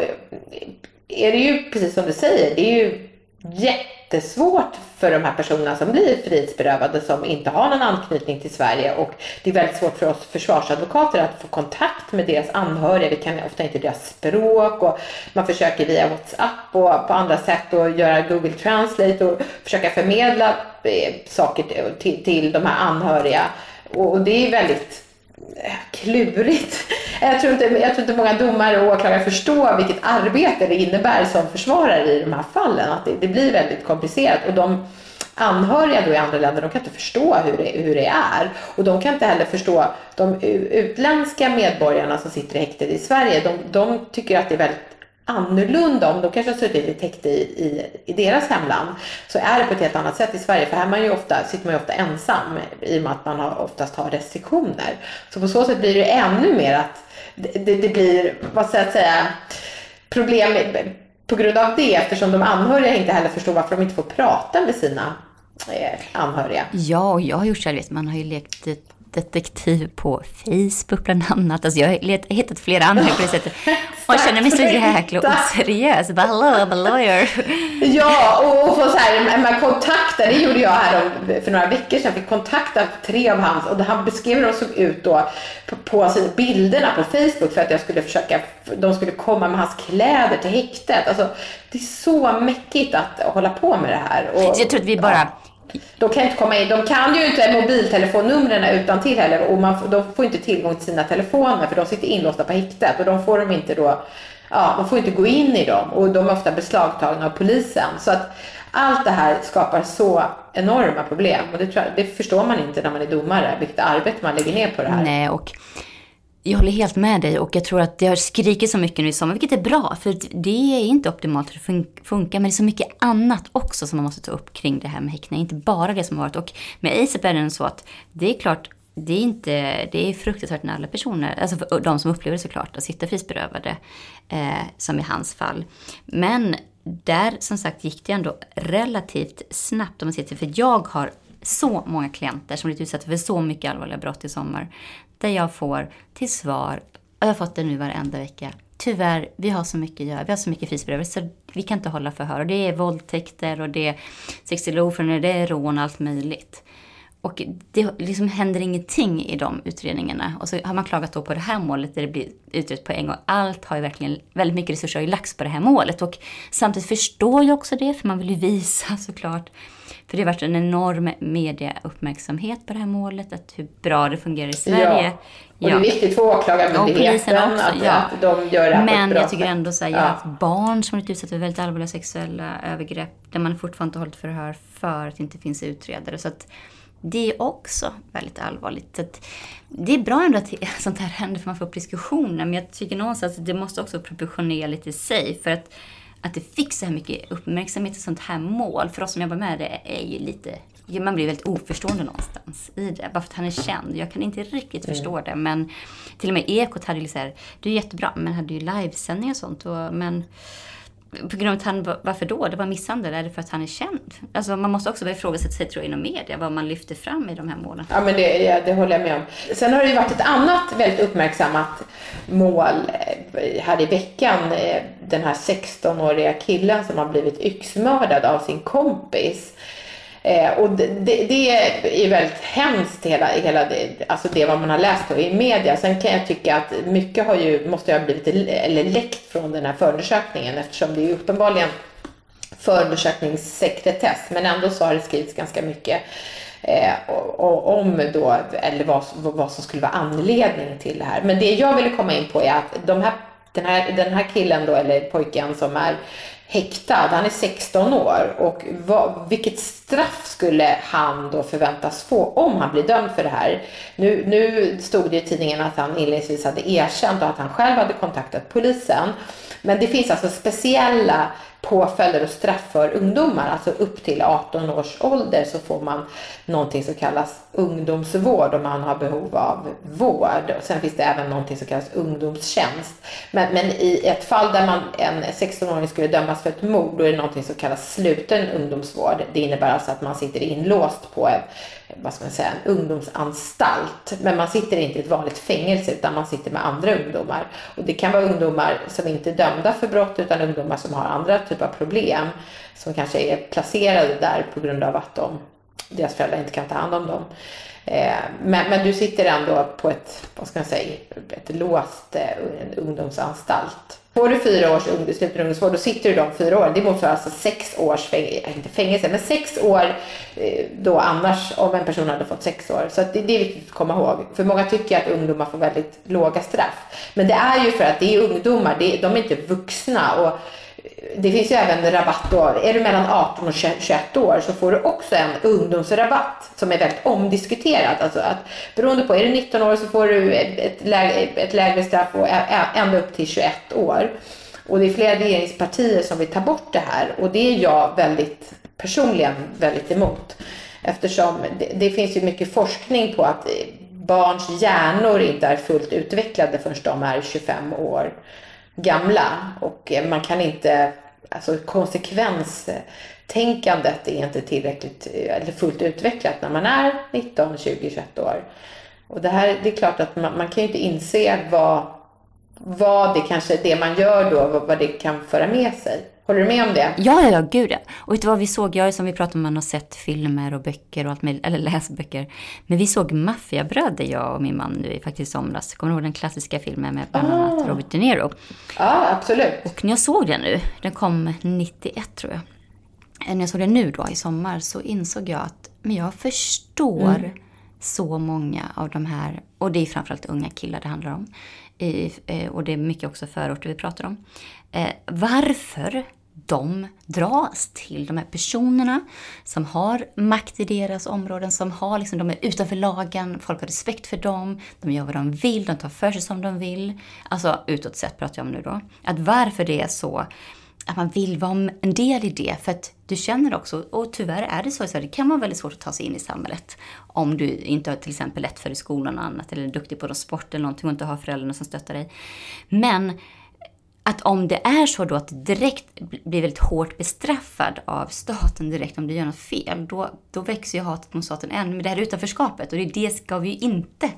är det ju precis som du säger. Det är ju jättesvårt för de här personerna som blir frihetsberövade som inte har någon anknytning till Sverige och det är väldigt svårt för oss försvarsadvokater att få kontakt med deras anhöriga. Vi kan ofta inte deras språk och man försöker via WhatsApp och på andra sätt att göra Google Translate och försöka förmedla eh, saker till, till de här anhöriga och det är väldigt klurigt. Jag tror, inte, jag tror inte många domare och åklagare förstår vilket arbete det innebär som försvarare i de här fallen. Att det, det blir väldigt komplicerat. Och de anhöriga då i andra länder, de kan inte förstå hur det, hur det är. Och de kan inte heller förstå de utländska medborgarna som sitter i häktet i Sverige. De, de tycker att det är väldigt annorlunda om de kanske har suttit i ett i, i, i, deras hemland så är det på ett helt annat sätt i Sverige för här man ju ofta, sitter man ju ofta ensam i och med att man har, oftast har restriktioner. Så på så sätt blir det ännu mer att det, det, blir, vad ska jag säga, problem på grund av det eftersom de anhöriga inte heller förstår varför de inte får prata med sina eh, anhöriga. Ja, och jag har gjort så här, vet, man har ju lekt detektiv på Facebook bland annat. Alltså jag har hittat flera andra på det sättet. Och jag känner mig så jäkla oseriös. Bara hello, I'm a lawyer. Ja, och få så här med kontakter. Det gjorde jag här för några veckor sedan. Fick kontakta tre av hans och han beskrev hur de såg ut då på, på bilderna på Facebook för att jag skulle försöka, de skulle komma med hans kläder till häktet. Alltså, det är så mäckigt att hålla på med det här. Och, jag tror att vi bara de kan inte komma in. De kan ju inte mobiltelefonnumren utan till heller och man, de får inte tillgång till sina telefoner för de sitter inlåsta på häktet och de får de inte då, ja, de får inte gå in i dem och de är ofta beslagtagna av polisen. Så att allt det här skapar så enorma problem och det, jag, det förstår man inte när man är domare, vilket arbete man lägger ner på det här. Nej, och jag håller helt med dig och jag tror att det har skrikit så mycket nu i sommar, vilket är bra. För det är inte optimalt hur det funkar, men det är så mycket annat också som man måste ta upp kring det här med häktning. Inte bara det som har varit. Och med ASAP är det så att det är klart, det är, inte, det är fruktansvärt när alla personer, alltså för de som upplever det såklart, att sitta frihetsberövade, eh, som i hans fall. Men där som sagt gick det ändå relativt snabbt om man ser till, för jag har så många klienter som blivit utsatta för så mycket allvarliga brott i sommar. Där jag får till svar, och jag har fått det nu varenda vecka, tyvärr, vi har så mycket att göra, vi har så mycket frihetsberövande så vi kan inte hålla förhör. Och det är våldtäkter och det är sexuella ofredanden, det är rån och allt möjligt. Och det liksom händer ingenting i de utredningarna. Och så har man klagat då på det här målet där det blir utrett på en gång. Allt har ju verkligen, väldigt mycket resurser har ju lagts på det här målet. Och samtidigt förstår jag också det, för man vill ju visa såklart. För det har varit en enorm mediauppmärksamhet på det här målet, att hur bra det fungerar i Sverige. Ja, och det är viktigt för åklagarmyndigheten att, ja. att de gör det här Men på ett bra jag tycker ändå så här, jag har haft barn som blivit utsatta för väldigt allvarliga sexuella övergrepp, där man fortfarande inte hållit förhör för att det inte finns utredare. Så att, det är också väldigt allvarligt. Så det är bra ändå att sånt här händer för man får upp diskussioner. Men jag tycker någonstans att det måste också vara proportionerligt i sig. För att, att det fick så här mycket uppmärksamhet i sånt här mål, för oss som jobbar med det, är ju lite... Man blir väldigt oförstående någonstans i det. Bara för att han är känd. Jag kan inte riktigt Mm. förstå det. Men till och med Ekot hade ju så här, det är jättebra, men hade ju livesändningar och sånt. Och, men på grund av att han, varför då? Det var misshandel, är det för att han är känd? Alltså man måste också börja ifrågasätta sig tror jag inom media, vad man lyfter fram i de här målen. Ja, men det, ja, det håller jag med om. Sen har det ju varit ett annat väldigt uppmärksammat mål eh, här i veckan. Eh, den här 16-åriga killen som har blivit yxmördad av sin kompis. Eh, och det, det, det är väldigt hemskt, hela, hela det, alltså det vad man har läst i media. Sen kan jag tycka att mycket har ju, måste ha blivit eller läckt från den här förundersökningen eftersom det är ju uppenbarligen förundersökningssekretess. Men ändå så har det skrivits ganska mycket eh, och, och, om då, eller vad, vad som skulle vara anledningen till det här. Men det jag ville komma in på är att de här, den, här, den här killen då, eller pojken som är häktad, han är 16 år och vad, vilket straff skulle han då förväntas få om han blir dömd för det här? Nu, nu stod det i tidningen att han inledningsvis hade erkänt och att han själv hade kontaktat polisen. Men det finns alltså speciella påföljder och straff för ungdomar, alltså upp till 18 års ålder så får man någonting som kallas ungdomsvård om man har behov av vård. Sen finns det även någonting som kallas ungdomstjänst. Men, men i ett fall där man, en 16-åring skulle dömas för ett mord, då är det någonting som kallas sluten ungdomsvård. Det innebär alltså att man sitter inlåst på en, vad ska man säga, en ungdomsanstalt. Men man sitter inte i ett vanligt fängelse utan man sitter med andra ungdomar. Och det kan vara ungdomar som inte är dömda för brott utan ungdomar som har andra typer av problem. Som kanske är placerade där på grund av att de, deras föräldrar inte kan ta hand om dem. Eh, men, men du sitter ändå på ett, vad ska man säga, ett låst eh, ungdomsanstalt. Får du fyra års sluten ungdomsvård, då sitter du de fyra åren. Det motsvarar alltså sex års fängelse, eh, inte fängelse, men sex år eh, då annars om en person hade fått sex år. Så att det, det är viktigt att komma ihåg. För många tycker att ungdomar får väldigt låga straff. Men det är ju för att det är ungdomar, det de är inte vuxna. Och det finns ju även rabatt då. Är du mellan 18 och 21 år så får du också en ungdomsrabatt som är väldigt omdiskuterad. Alltså att beroende på, är du 19 år så får du ett, lägre, ett lägre straff och ända upp till 21 år. Och det är flera regeringspartier som vill ta bort det här och det är jag väldigt personligen väldigt emot. Eftersom det, det finns ju mycket forskning på att barns hjärnor inte är fullt utvecklade förrän de är 25 år gamla och eh, man kan inte, alltså konsekvenstänkandet är inte tillräckligt eh, eller fullt utvecklat när man är 19, 20, 21 år. Och det här, det är klart att man, man kan ju inte inse vad, vad det kanske, det man gör då, vad, vad det kan föra med sig. Håller du med om det? Ja, ja, ja, gud ja. Och vet du vad vi såg? Jag är som vi pratade om, man har sett filmer och böcker och allt möjligt, eller läst böcker. Men vi såg Maffiabröder, jag och min man, nu faktiskt i somras. Kommer du ihåg den klassiska filmen med bland annat Robert De Niro? Ja, absolut. Och när jag såg den nu, den kom 91 tror jag. När jag såg den nu då i sommar så insåg jag att men jag förstår Mm. så många av de här, och det är framförallt unga killar det handlar om. I, eh, och det är mycket också förorter vi pratar om. Eh, varför de dras till de här personerna som har makt i deras områden, som har liksom, de är utanför lagen, folk har respekt för dem, de gör vad de vill, de tar för sig som de vill. Alltså utåt sett pratar jag om nu då. Att varför det är så att man vill vara en del i det. För att du känner också, och tyvärr är det så, i Sverige, det kan vara väldigt svårt att ta sig in i samhället. Om du inte har till exempel lätt för i skolan och annat, eller är duktig på någon sport eller någonting och inte har föräldrarna som stöttar dig. Men att om det är så då att du direkt blir väldigt hårt bestraffad av staten direkt om du gör något fel, då, då växer ju hatet mot staten än. Men det här utanförskapet, och det, det ska vi ju inte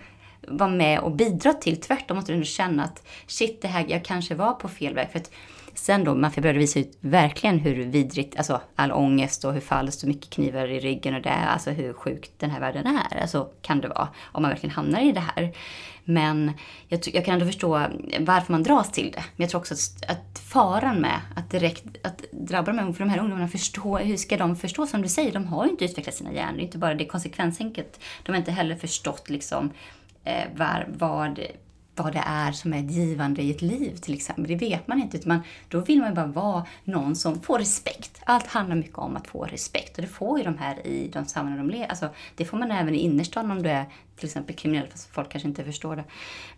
vara med och bidra till. Tvärtom måste du ändå känna att shit, det här, jag kanske var på fel väg. För att sen då, Maffiabröder visar ju verkligen hur vidrigt, alltså all ångest och hur falskt och mycket knivar i ryggen och det, alltså hur sjukt den här världen är. Alltså kan det vara, om man verkligen hamnar i det här. Men jag, jag, kan ändå förstå varför man dras till det. Men jag tror också att, att faran med att direkt att drabba de här, för de här ungdomarna, förstå, hur ska de förstå? Som du säger, de har ju inte utvecklat sina hjärnor. Det är inte bara det konsekvensenkelt. De har inte heller förstått liksom eh, var, vad vad det är som är givande i ett liv till exempel. Det vet man inte. Man, då vill man bara vara någon som får respekt. Allt handlar mycket om att få respekt och det får ju de här i de sammanhang de lever. Alltså, det får man även i innerstan om du är till exempel kriminell, fast folk kanske inte förstår det.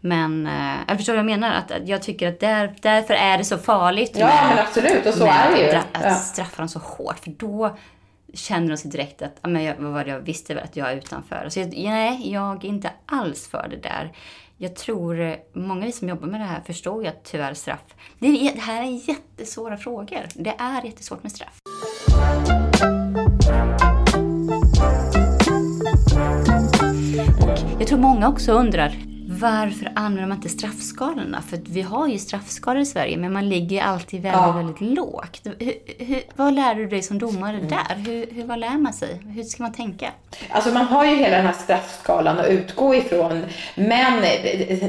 Men jag förstår vad jag menar. Att, jag tycker att där, därför är det så farligt ja, med, men absolut, och så är det ju. Att, att straffa dem så hårt. För då känner de sig direkt att, men jag, vad var det jag visste väl att jag är utanför. Så jag, nej, jag är inte alls för det där jag tror eh, många vi som jobbar med det här förstår ju att tyvärr straff, det, är, det här är jättesvåra frågor. Det är jättesvårt med straff. Och jag tror många också undrar, varför använder man inte straffskalorna? För vi har ju straffskalor i Sverige, men man ligger ju alltid väldigt, ja. väldigt lågt. Hur, hur, vad lär du dig som domare mm. där? Hur, hur, vad lär man sig? Hur ska man tänka? Alltså man har ju hela den här straffskalan att utgå ifrån, men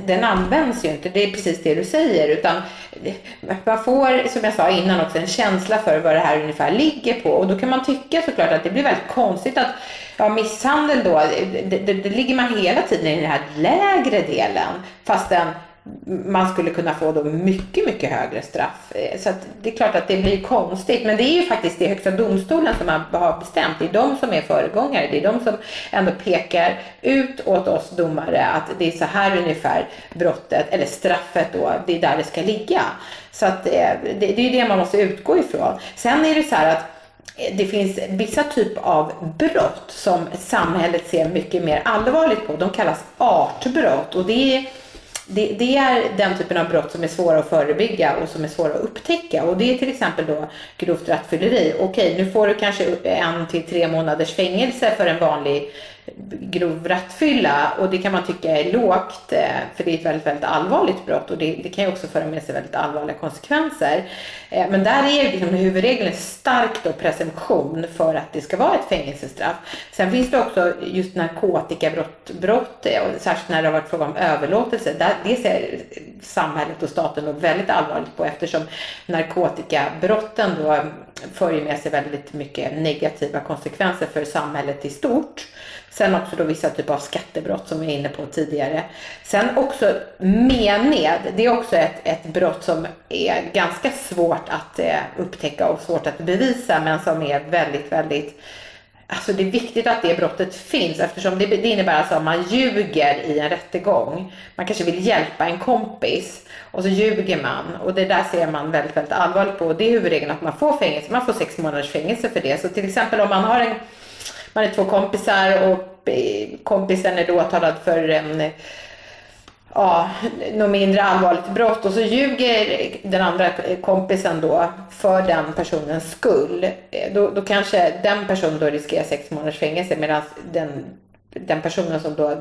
den används ju inte. Det är precis det du säger, utan man får, som jag sa innan också, en känsla för vad det här ungefär ligger på. Och då kan man tycka såklart att det blir väldigt konstigt att Ja, misshandel då, det, det, det ligger man hela tiden i den här lägre delen fastän man skulle kunna få då mycket, mycket högre straff. Eh, så det är klart att det blir konstigt. Men det är ju faktiskt det högsta domstolen som har bestämt. Det är de som är föregångare. Det är de som ändå pekar ut åt oss domare att det är så här ungefär brottet, eller straffet då, det är där det ska ligga. Så att eh, det, det är det man måste utgå ifrån. Sen är det så här att det finns vissa typ av brott som samhället ser mycket mer allvarligt på. De kallas artbrott och det är, det, det, är den typen av brott som är svåra att förebygga och som är svåra att upptäcka. Och det är till exempel då grovt rattfylleri. Okej, nu får du kanske en till tre månaders fängelse för en vanlig grov rattfylla och det kan man tycka är lågt eh, för det är ett väldigt, väldigt allvarligt brott och det, det kan ju också föra med sig väldigt allvarliga konsekvenser. Eh, men där är liksom huvudregeln stark då presumtion för att det ska vara ett fängelsestraff. Sen finns det också just narkotikabrott, brott, eh, och särskilt när det har varit fråga om överlåtelse. Där, det ser samhället och staten då väldigt allvarligt på eftersom narkotikabrotten då för ju med sig väldigt mycket negativa konsekvenser för samhället i stort. Sen också då vissa typer av skattebrott som vi var inne på tidigare. Sen också mened, det är också ett, ett brott som är ganska svårt att eh, upptäcka och svårt att bevisa men som är väldigt, väldigt Alltså det är viktigt att det brottet finns eftersom det, det innebär alltså att man ljuger i en rättegång. Man kanske vill hjälpa en kompis och så ljuger man och det där ser man väldigt, väldigt allvarligt på. Det är huvudregeln att man får fängelse. Man får sex månaders fängelse för det. Så till exempel om man har en man är två kompisar och eh, kompisen är då åtalad för en ja, något mindre allvarligt brott och så ljuger den andra kompisen då för den personens skull. Eh, då, då kanske den personen då riskerar sex månaders fängelse medan den den personen som då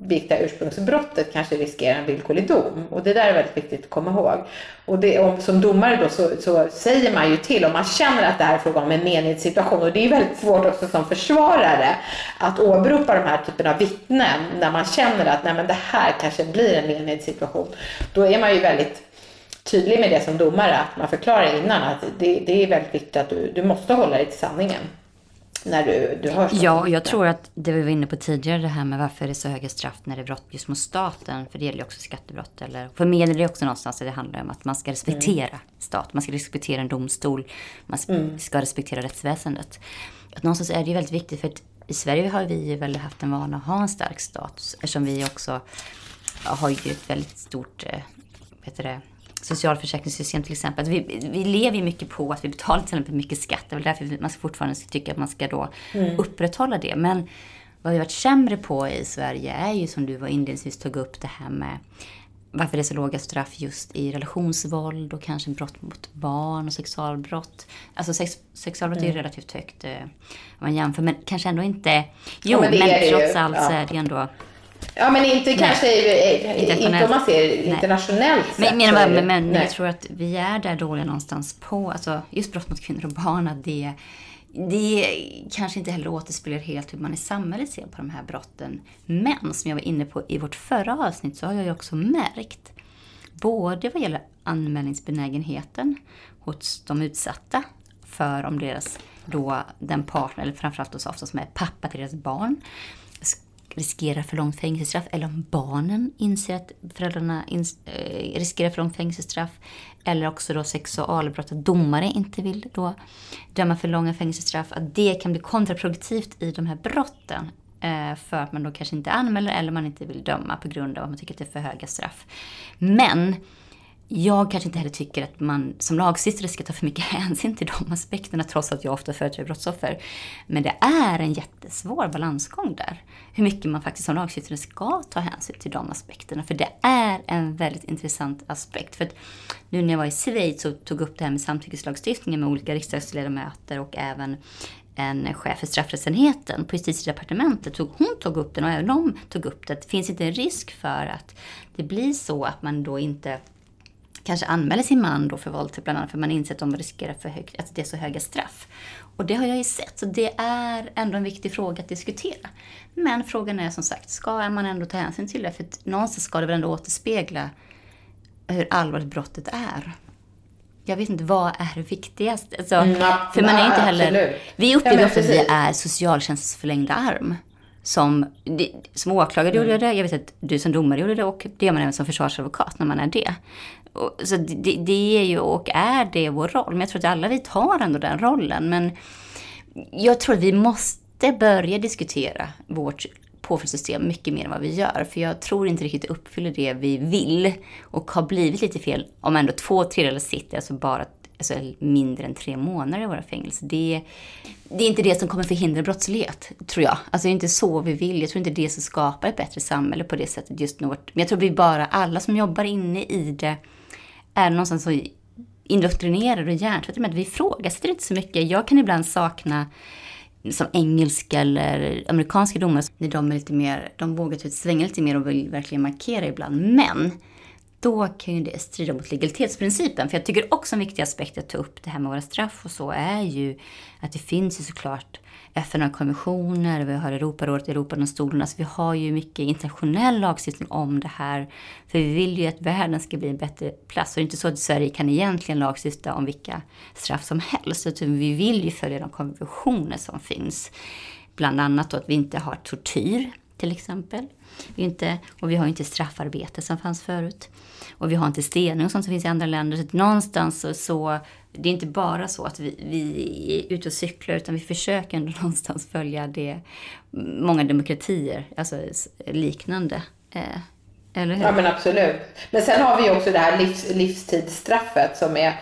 begick det ursprungsbrottet kanske riskerar en villkorlig dom. Och det där är väldigt viktigt att komma ihåg. Och det, om, som domare då så, så, säger man ju till om man känner att det här är fråga om en menighetssituation. Och det är väldigt svårt också som försvarare att åberopa de här typen av vittnen när man känner att nej men det här kanske blir en menighetssituation. Då är man ju väldigt tydlig med det som domare, att man förklarar innan att det, det är väldigt viktigt att du, du måste hålla dig till sanningen när du, du hör. Ja, och jag tror att det vi var inne på tidigare, det här med varför det är så höga straff när det är brott just mot staten. För det gäller ju också skattebrott. Eller, för mig är det också någonstans att det handlar om att man ska respektera mm. stat. Man ska respektera en domstol. Man ska, mm. ska respektera rättsväsendet. Att någonstans är det ju väldigt viktigt för att i Sverige har vi väl haft en vana att ha en stark stat. Eftersom vi också har ju ett väldigt stort, eh, vad heter det, socialförsäkringssystem till exempel. Vi, vi lever ju mycket på att vi betalar till exempel mycket skatt. Det är väl därför man fortfarande tycker att man ska då mm. upprätthålla det. Men vad vi varit sämre på i Sverige är ju som du var inledningsvis tog upp det här med varför det är så låga straff just i relationsvåld och kanske brott mot barn och sexualbrott. Alltså sex, sexualbrott mm. är ju mm. relativt högt eh, om man jämför, men kanske ändå inte... Jo, ja, men, men trots allt ja. så är det ändå Ja, men inte nej. kanske inte om man ser internationellt sett. Men, men, men, men, men jag tror att vi är där dåliga någonstans på, alltså just brott mot kvinnor och barn, att det, det kanske inte heller återspeglar helt hur man i samhället ser på de här brotten. Men som jag var inne på i vårt förra avsnitt så har jag ju också märkt, både vad gäller anmälningsbenägenheten hos de utsatta, för om deras då den partner, eller framförallt då så ofta som är pappa till deras barn, riskerar för långt fängelsestraff eller om barnen inser att föräldrarna ins äh, riskerar för långt fängelsestraff. Eller också då sexualbrott, att domare inte vill då döma för långa fängelsestraff. Att det kan bli kontraproduktivt i de här brotten. Äh, för att man då kanske inte anmäler eller man inte vill döma på grund av att man tycker att det är för höga straff. Men jag kanske inte heller tycker att man som lagstiftare ska ta för mycket hänsyn till de aspekterna trots att jag ofta företräder brottsoffer. Men det är en jättesvår balansgång där. Hur mycket man faktiskt som lagstiftare ska ta hänsyn till de aspekterna. För det är en väldigt intressant aspekt. För att nu när jag var i Schweiz och tog upp det här med samtyckeslagstiftningen med olika riksdagsledamöter och även en chef för straffrättsenheten på justitiedepartementet, tog, hon tog upp den och även de tog upp det. Det finns inte en risk för att det blir så att man då inte kanske anmäler sin man då för våldtäkt bland annat för man inser att de riskerar för högt, att det är så höga straff. Och det har jag ju sett, så det är ändå en viktig fråga att diskutera. Men frågan är som sagt, ska man ändå ta hänsyn till det? För någonstans ska det väl ändå återspegla hur allvarligt brottet är. Jag vet inte, vad är viktigast? Alltså, mm, för man är inte heller... Absolut. Vi upplever ja, ofta att vi är socialtjänstens förlängda arm. Som, som åklagare mm. gjorde det, jag vet att du som domare gjorde det och det gör man även som försvarsadvokat när man är det så det, det, är ju och är det vår roll. Men jag tror att alla vi tar ändå den rollen. Men jag tror att vi måste börja diskutera vårt påföljdssystem mycket mer än vad vi gör. För jag tror inte riktigt det uppfyller det vi vill. Och har blivit lite fel om ändå två tredjedelar sitter, alltså bara alltså mindre än tre månader i våra fängelser. Det, det är inte det som kommer förhindra brottslighet, tror jag. Alltså det är inte så vi vill. Jag tror inte det är det som skapar ett bättre samhälle på det sättet just nu. Men jag tror vi bara, alla som jobbar inne i det, är någonstans så indoktrinerade och hjärntvättade med att vi ifrågasätter inte så mycket. Jag kan ibland sakna som engelska eller amerikanska domare, när de är lite mer, de vågar typ svänga lite mer och vill verkligen markera ibland. Men då kan ju det strida mot legalitetsprincipen. För jag tycker också en viktig aspekt att ta upp det här med våra straff och så är ju att det finns ju såklart FN har konventioner, vi har Europarådet, Europadomstolen. Alltså vi har ju mycket internationell lagstiftning om det här. För vi vill ju att världen ska bli en bättre plats. Och det är inte så att Sverige kan egentligen lagstifta om vilka straff som helst. Utan vi vill ju följa de konventioner som finns. Bland annat då att vi inte har tortyr till exempel. Vi inte, och vi har inte straffarbete som fanns förut. Och vi har inte stening och sånt som finns i andra länder. Så någonstans så, så det är inte bara så att vi, vi är ute och cyklar utan vi försöker ändå någonstans följa det många demokratier, alltså liknande. Eh, eller hur? Ja men absolut. Men sen har vi också det här livs, livstidsstraffet som är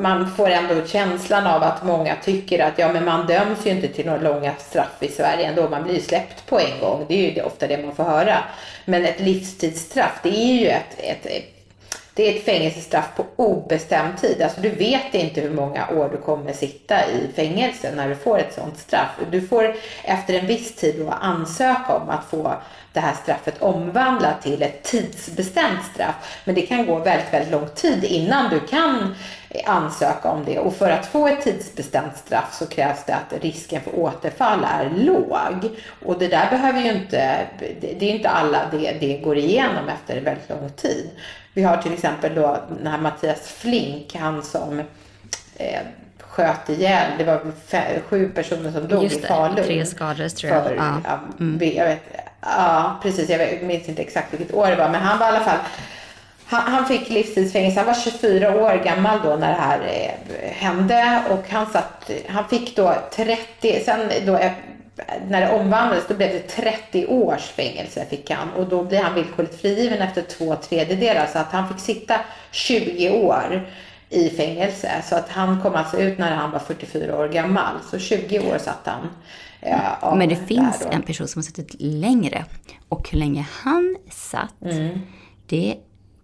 man får ändå känslan av att många tycker att ja men man döms ju inte till några långa straff i Sverige ändå, man blir släppt på en gång. Det är ju ofta det man får höra. Men ett livstidsstraff, det är ju ett, ett det är ett fängelsestraff på obestämd tid. Alltså du vet inte hur många år du kommer sitta i fängelse när du får ett sådant straff. Du får efter en viss tid då ansöka om att få det här straffet omvandlat till ett tidsbestämt straff. Men det kan gå väldigt, väldigt lång tid innan du kan ansöka om det. Och för att få ett tidsbestämt straff så krävs det att risken för återfall är låg. Och det där behöver ju inte, det är inte alla det, det går igenom efter väldigt lång tid. Vi har till exempel då den här Mattias Flink, han som eh, sköt ihjäl. Det var sju personer som dog Just i Falun. Det, tre skadades tror jag. För, ja. mm. jag vet, ja, precis. Jag minns inte exakt vilket år det var. Men han var i alla fall han, han fick livstidsfängelse. Han var 24 år gammal då när det här eh, hände. Och han, satt, han fick då 30, sen då när det omvandlades då blev det 30 års fängelse fick han. Och då blir han villkorligt frigiven efter två tredjedelar. Så att han fick sitta 20 år i fängelse. Så att han kom alltså ut när han var 44 år gammal. Så 20 år satt han. Ja, Men det finns en person som har suttit längre. Och hur länge han satt, mm. det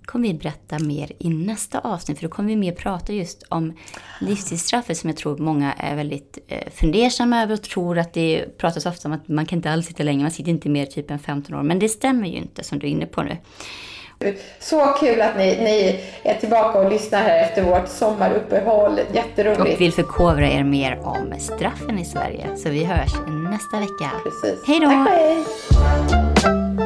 kommer vi berätta mer i nästa avsnitt. För då kommer vi mer prata just om livstidsstraffet som jag tror många är väldigt eh, fundersamma över och tror att det pratas ofta om att man kan inte alls sitta länge, man sitter inte mer typ än 15 år. Men det stämmer ju inte som du är inne på nu. Så kul att ni, ni är tillbaka och lyssnar här efter vårt sommaruppehåll. Jätteroligt. Och vill förkovra er mer om straffen i Sverige. Så vi hörs nästa vecka. Precis. Hej då! Tack, hej.